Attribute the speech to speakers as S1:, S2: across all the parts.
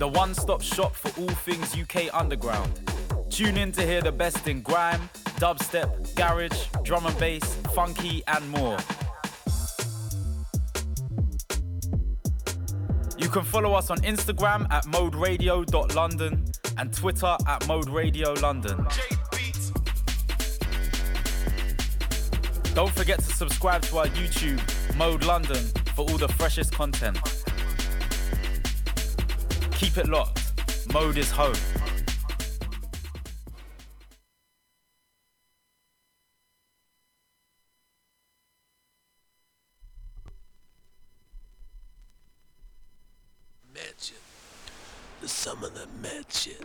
S1: the one stop shop for all things UK underground. Tune in to hear the best in grime, dubstep, garage, drum and bass, funky, and more. You can follow us on Instagram at moderadio.london and Twitter at moderadiolondon. Don't forget to subscribe to our YouTube, Mode London, for all the freshest content. Keep it locked. Mode is home.
S2: Mansion. The summer the mansion.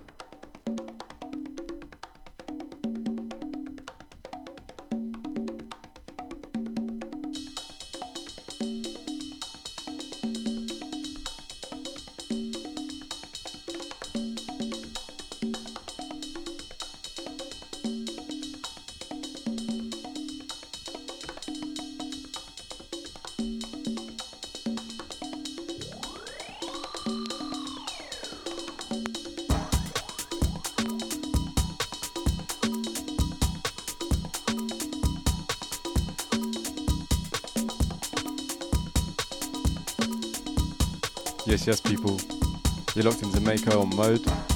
S3: People. You're locked in Jamaica on mode.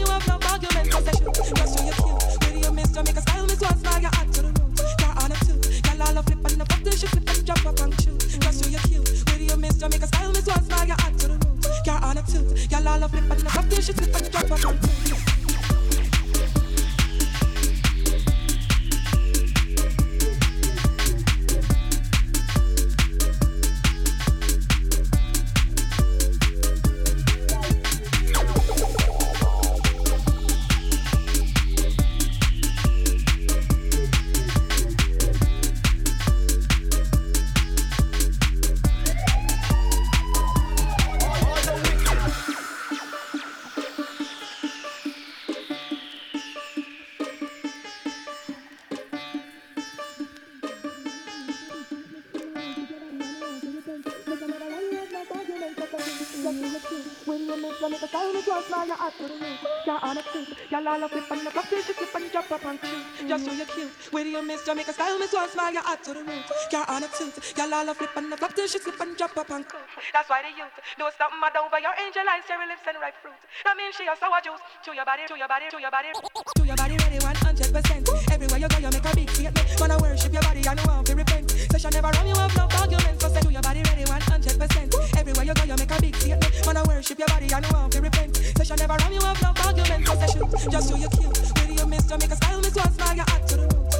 S4: Eu é pra
S5: to the roof. You're on a toot. Y'all all flip and the flop till she slip and drop up and cool. That's why the youth do stop mad over your angel eyes, cherry lips and ripe fruit. That means she a sour juice. To your body, to your body, to your body, to your body, ready 100%. Everywhere you go, you make a big statement. Wanna worship your body, I know how to repent. Session never run you have no arguments. So say to your body, ready 100%. Everywhere you go, you make a big statement. Wanna worship your body, I know how to repent. Session never run you have no arguments. So say shoot, just so you cute. With your miss, make a style, miss one smile, you act to the roof.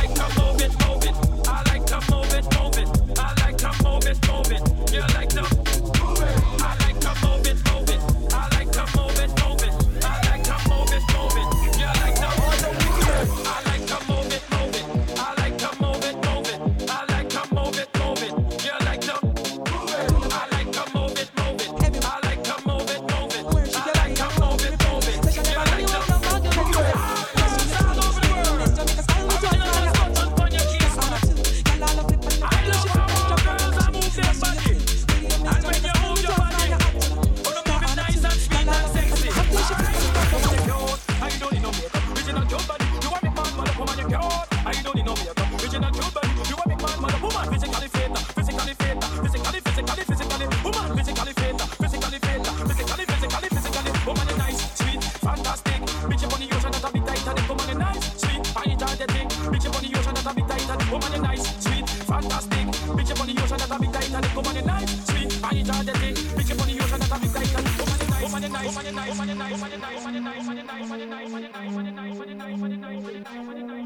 S6: おめでたい!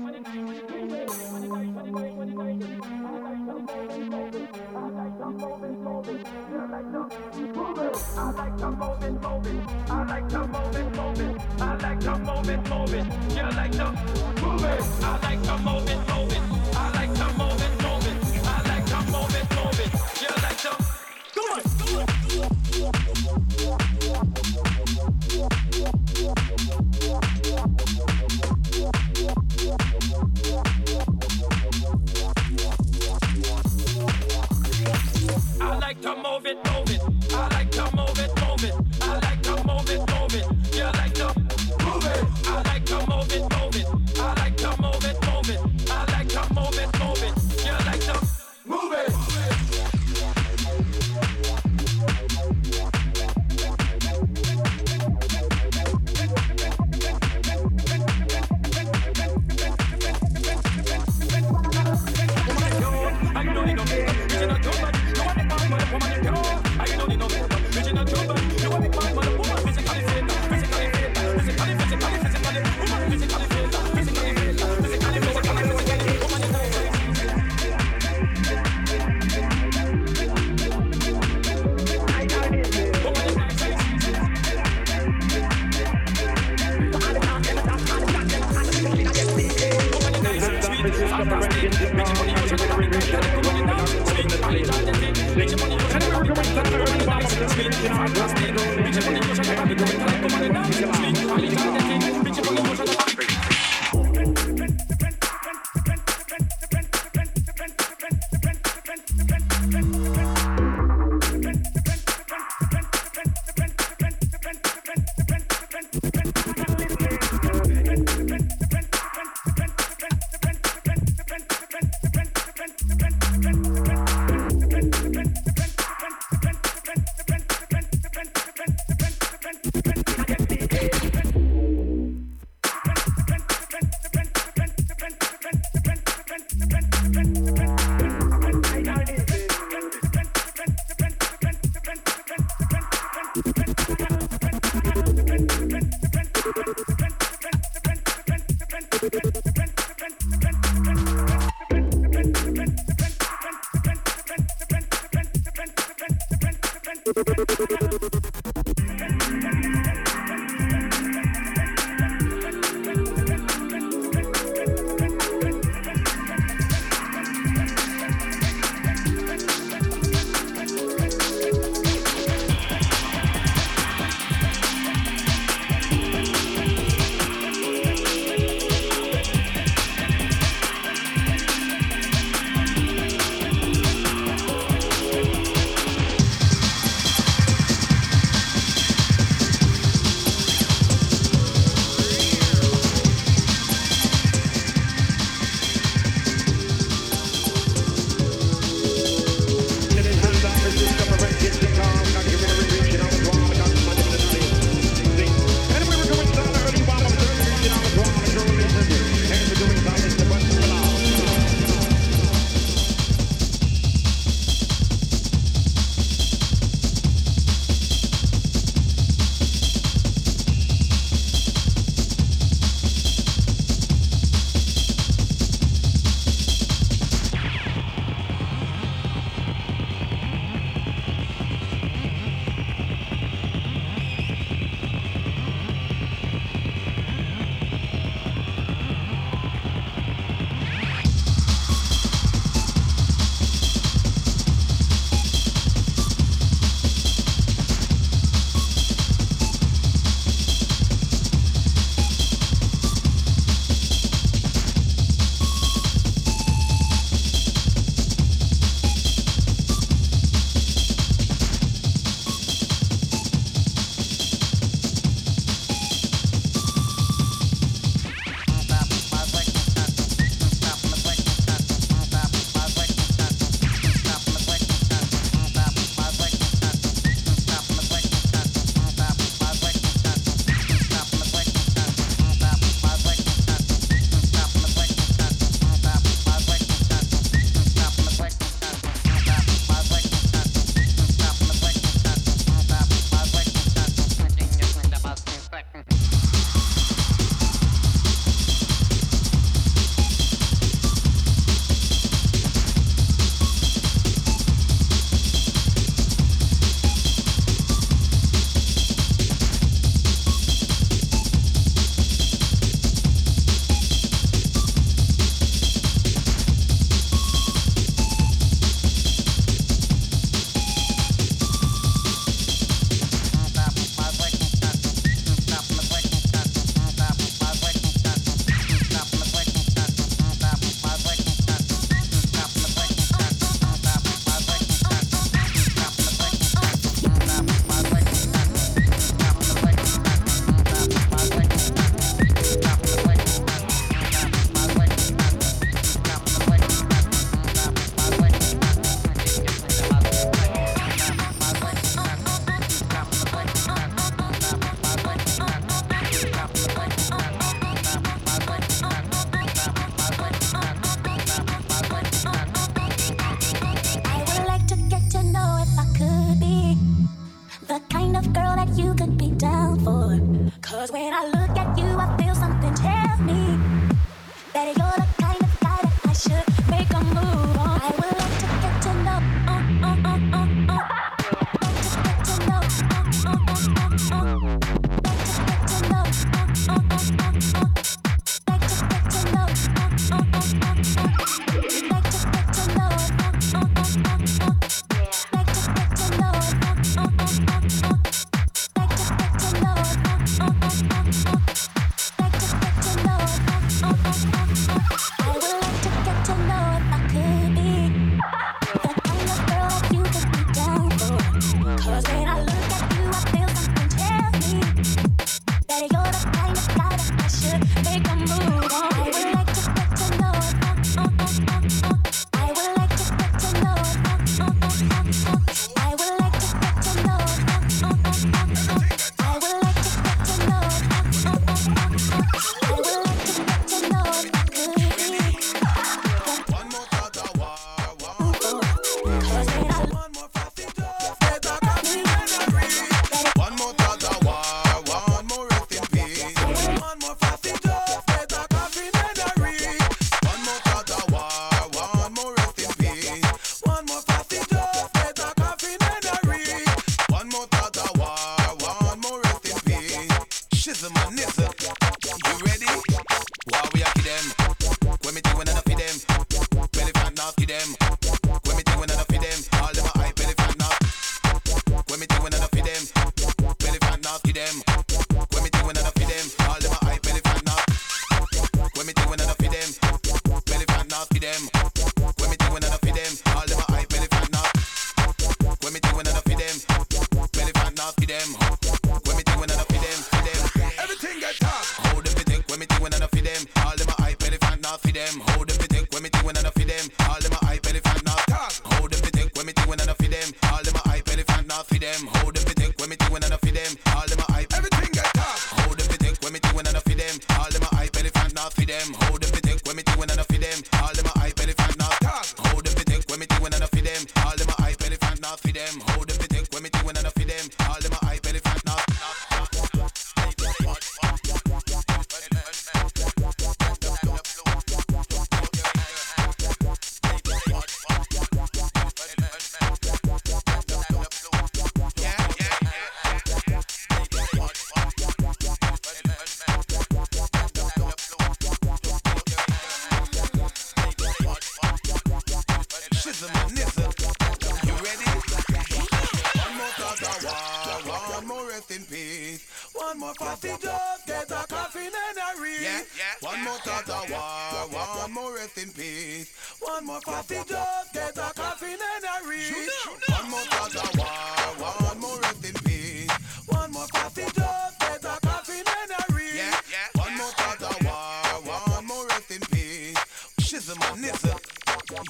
S6: man nizza.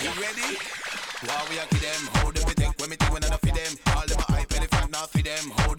S6: You ready? Why we are them? Hold them, we think when me think when I feed them. All
S7: them hype, elephant, not feed them. Hold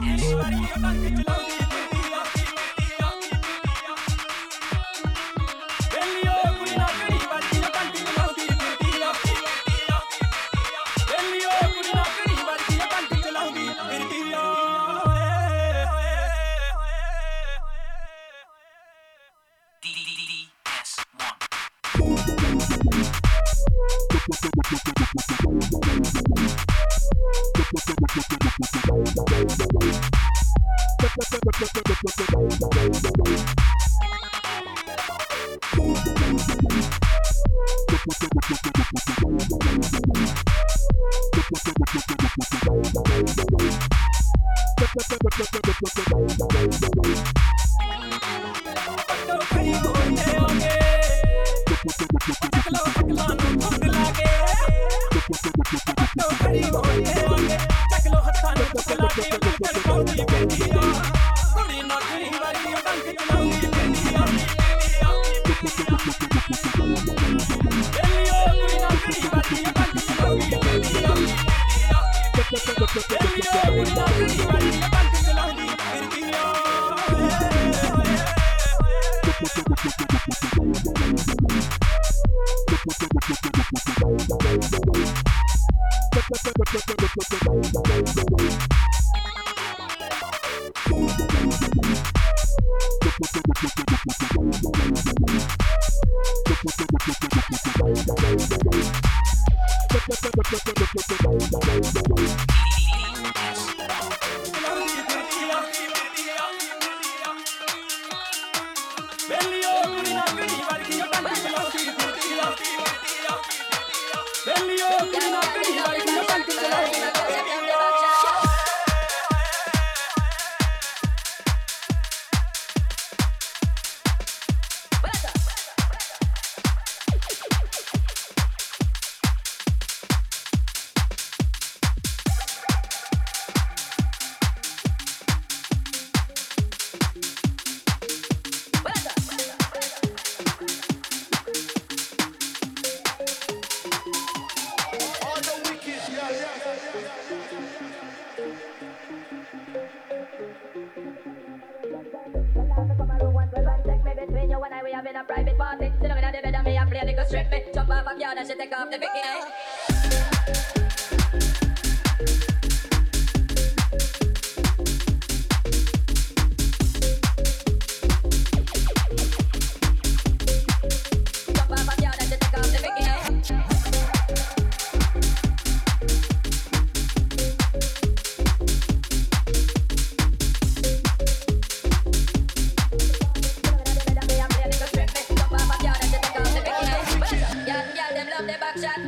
S8: Don't stay there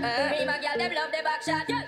S8: up on the fire, they gotta move back anyway, they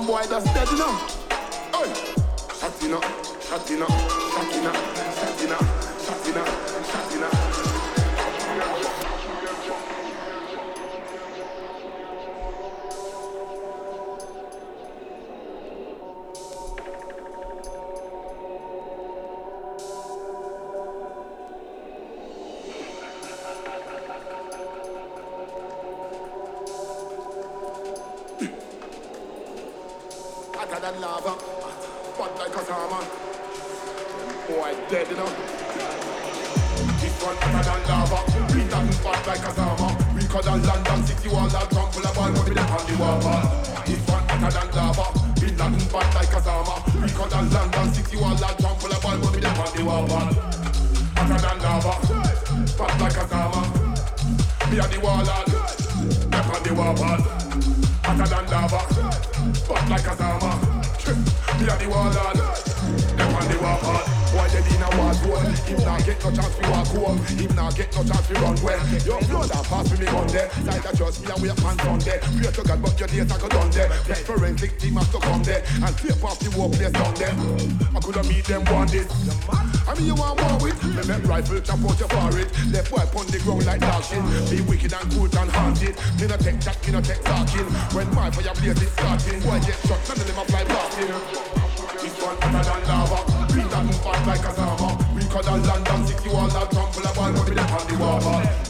S9: Sound boy that's dead, you know. Hey. Shatina, Shatina, Shatina, Shatina, Shatina. hotter and tape off the workplace on there. I coulda meet them day. I mean you want war with? Me make rifle chop out your forehead. Left boy on the ground like dog shit. Be wicked and good and haunted. Me no take chat, me no take talking. When my fire blaze is starting, boy get shot, none of them a fly blasting. This one hotter than lava. We done fat like a summer. We could have London city wall that jump full of ball, but we them on the wall.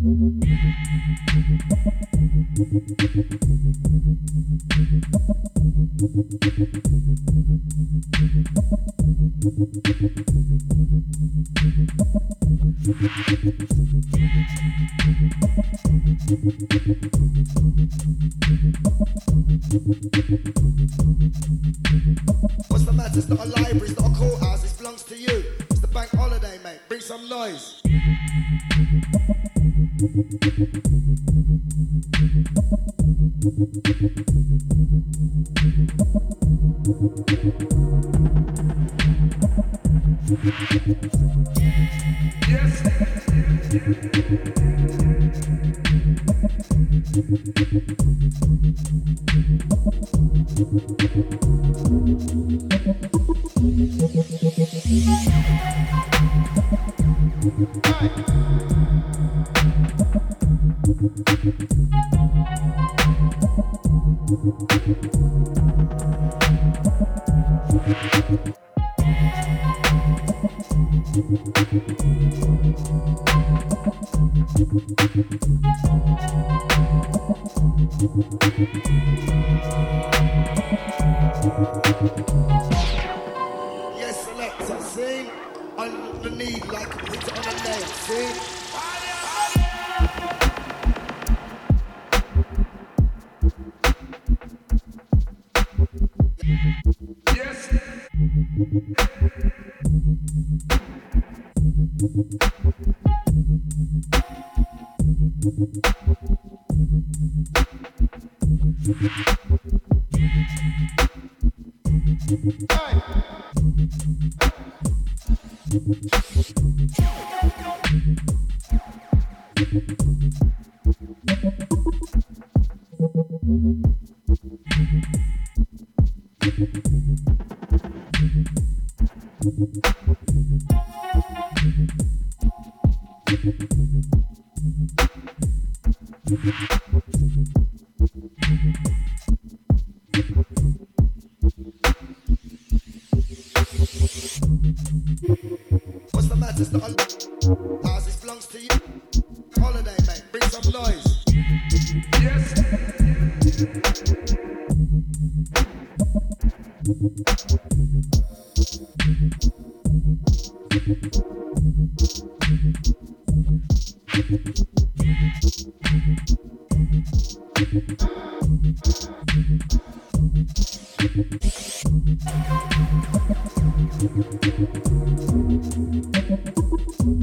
S10: What's the matter? It's not a library, it's not a courthouse, it belongs to you. It's the bank holiday, mate. Bring some noise. Hey! Yes, selector, see? On the knee, like it's on a nail, see? What's Mm-hmm.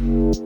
S9: Yes.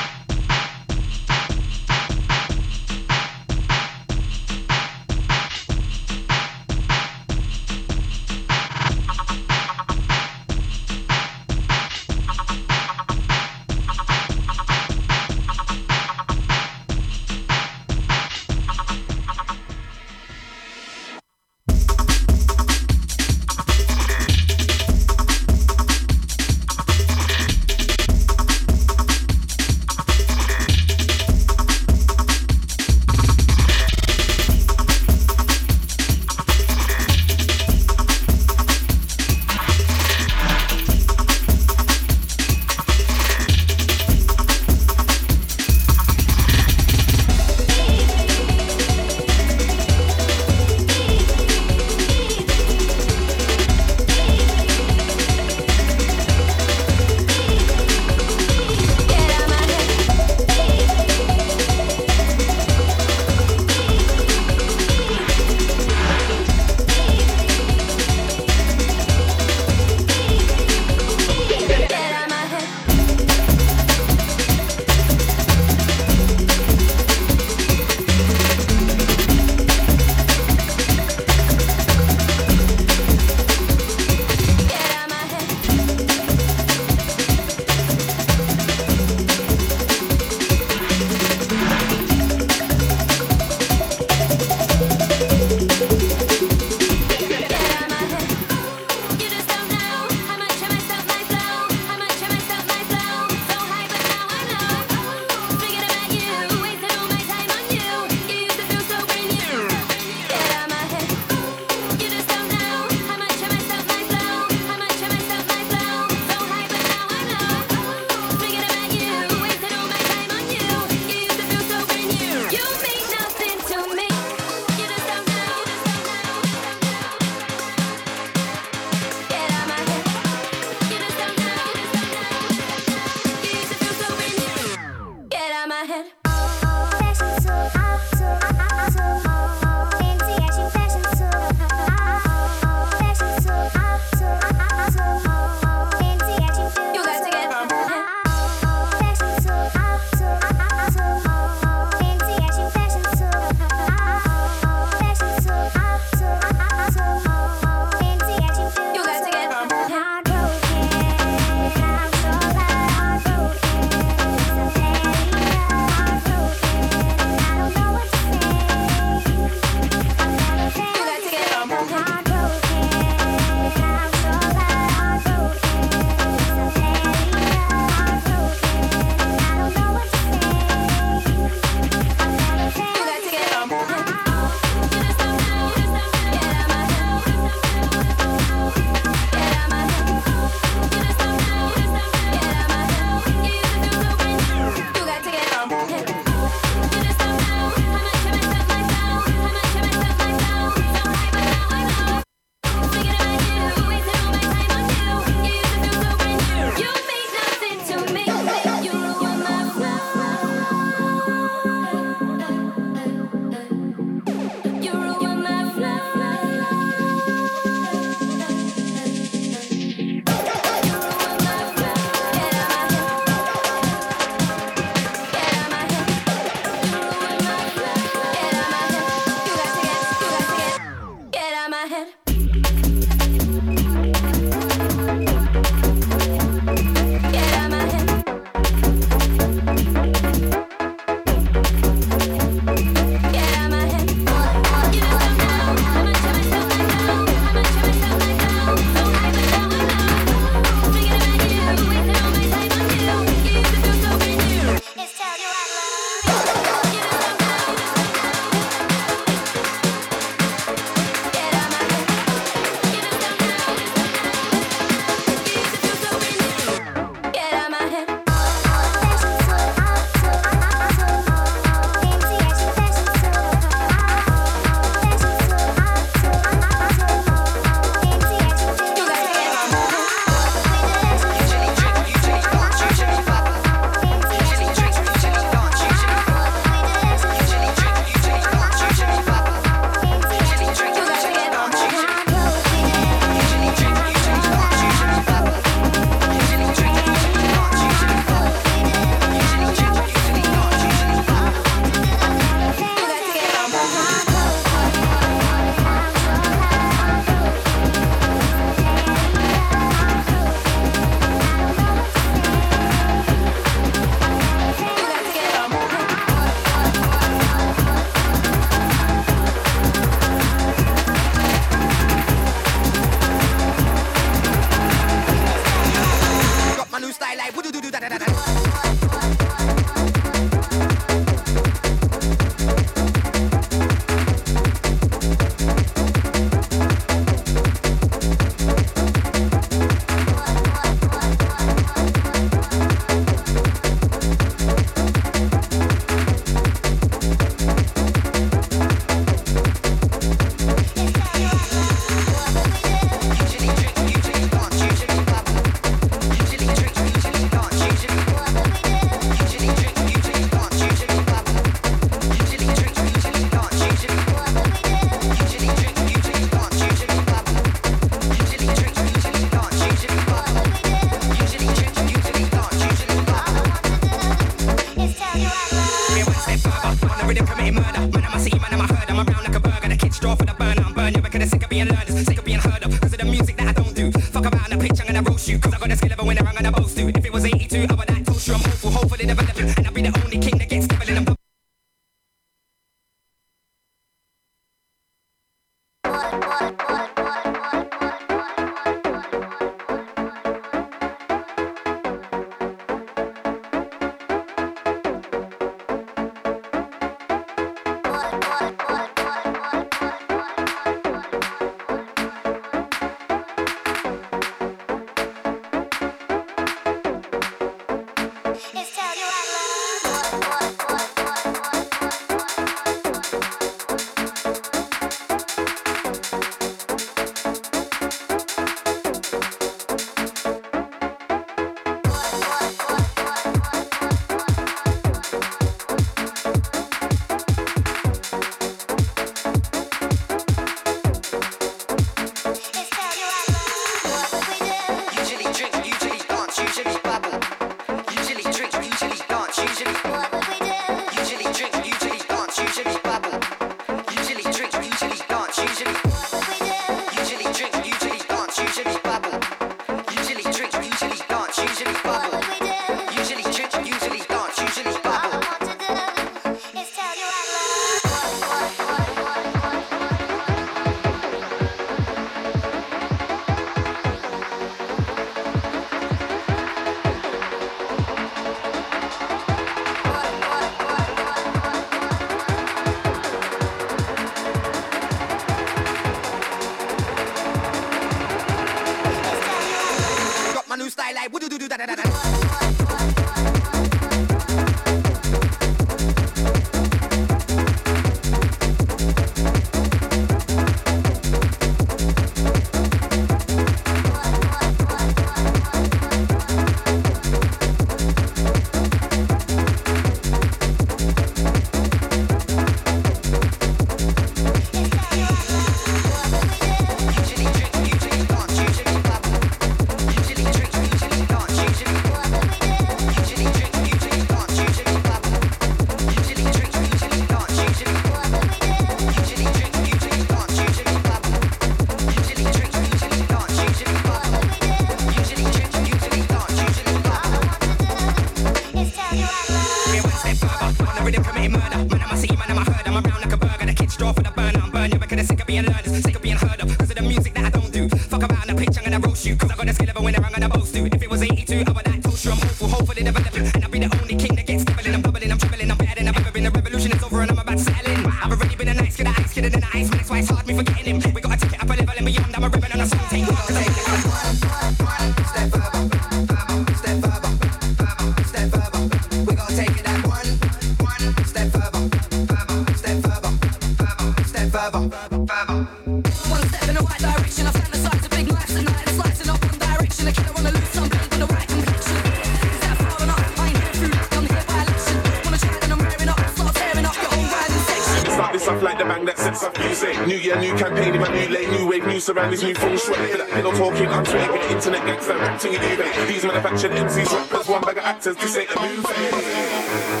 S11: late, new
S12: wave, new surroundings, new full sweat. Feel like pillow talking, I'm sweating with internet gangster, acting in These manufactured MCs, rappers, one bag of actors, this ain't a movie.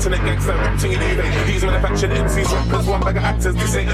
S12: Internet gangster, acting in. Eh, eh. These manufactured MCs, rappers, one bag of actors. This ain't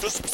S11: the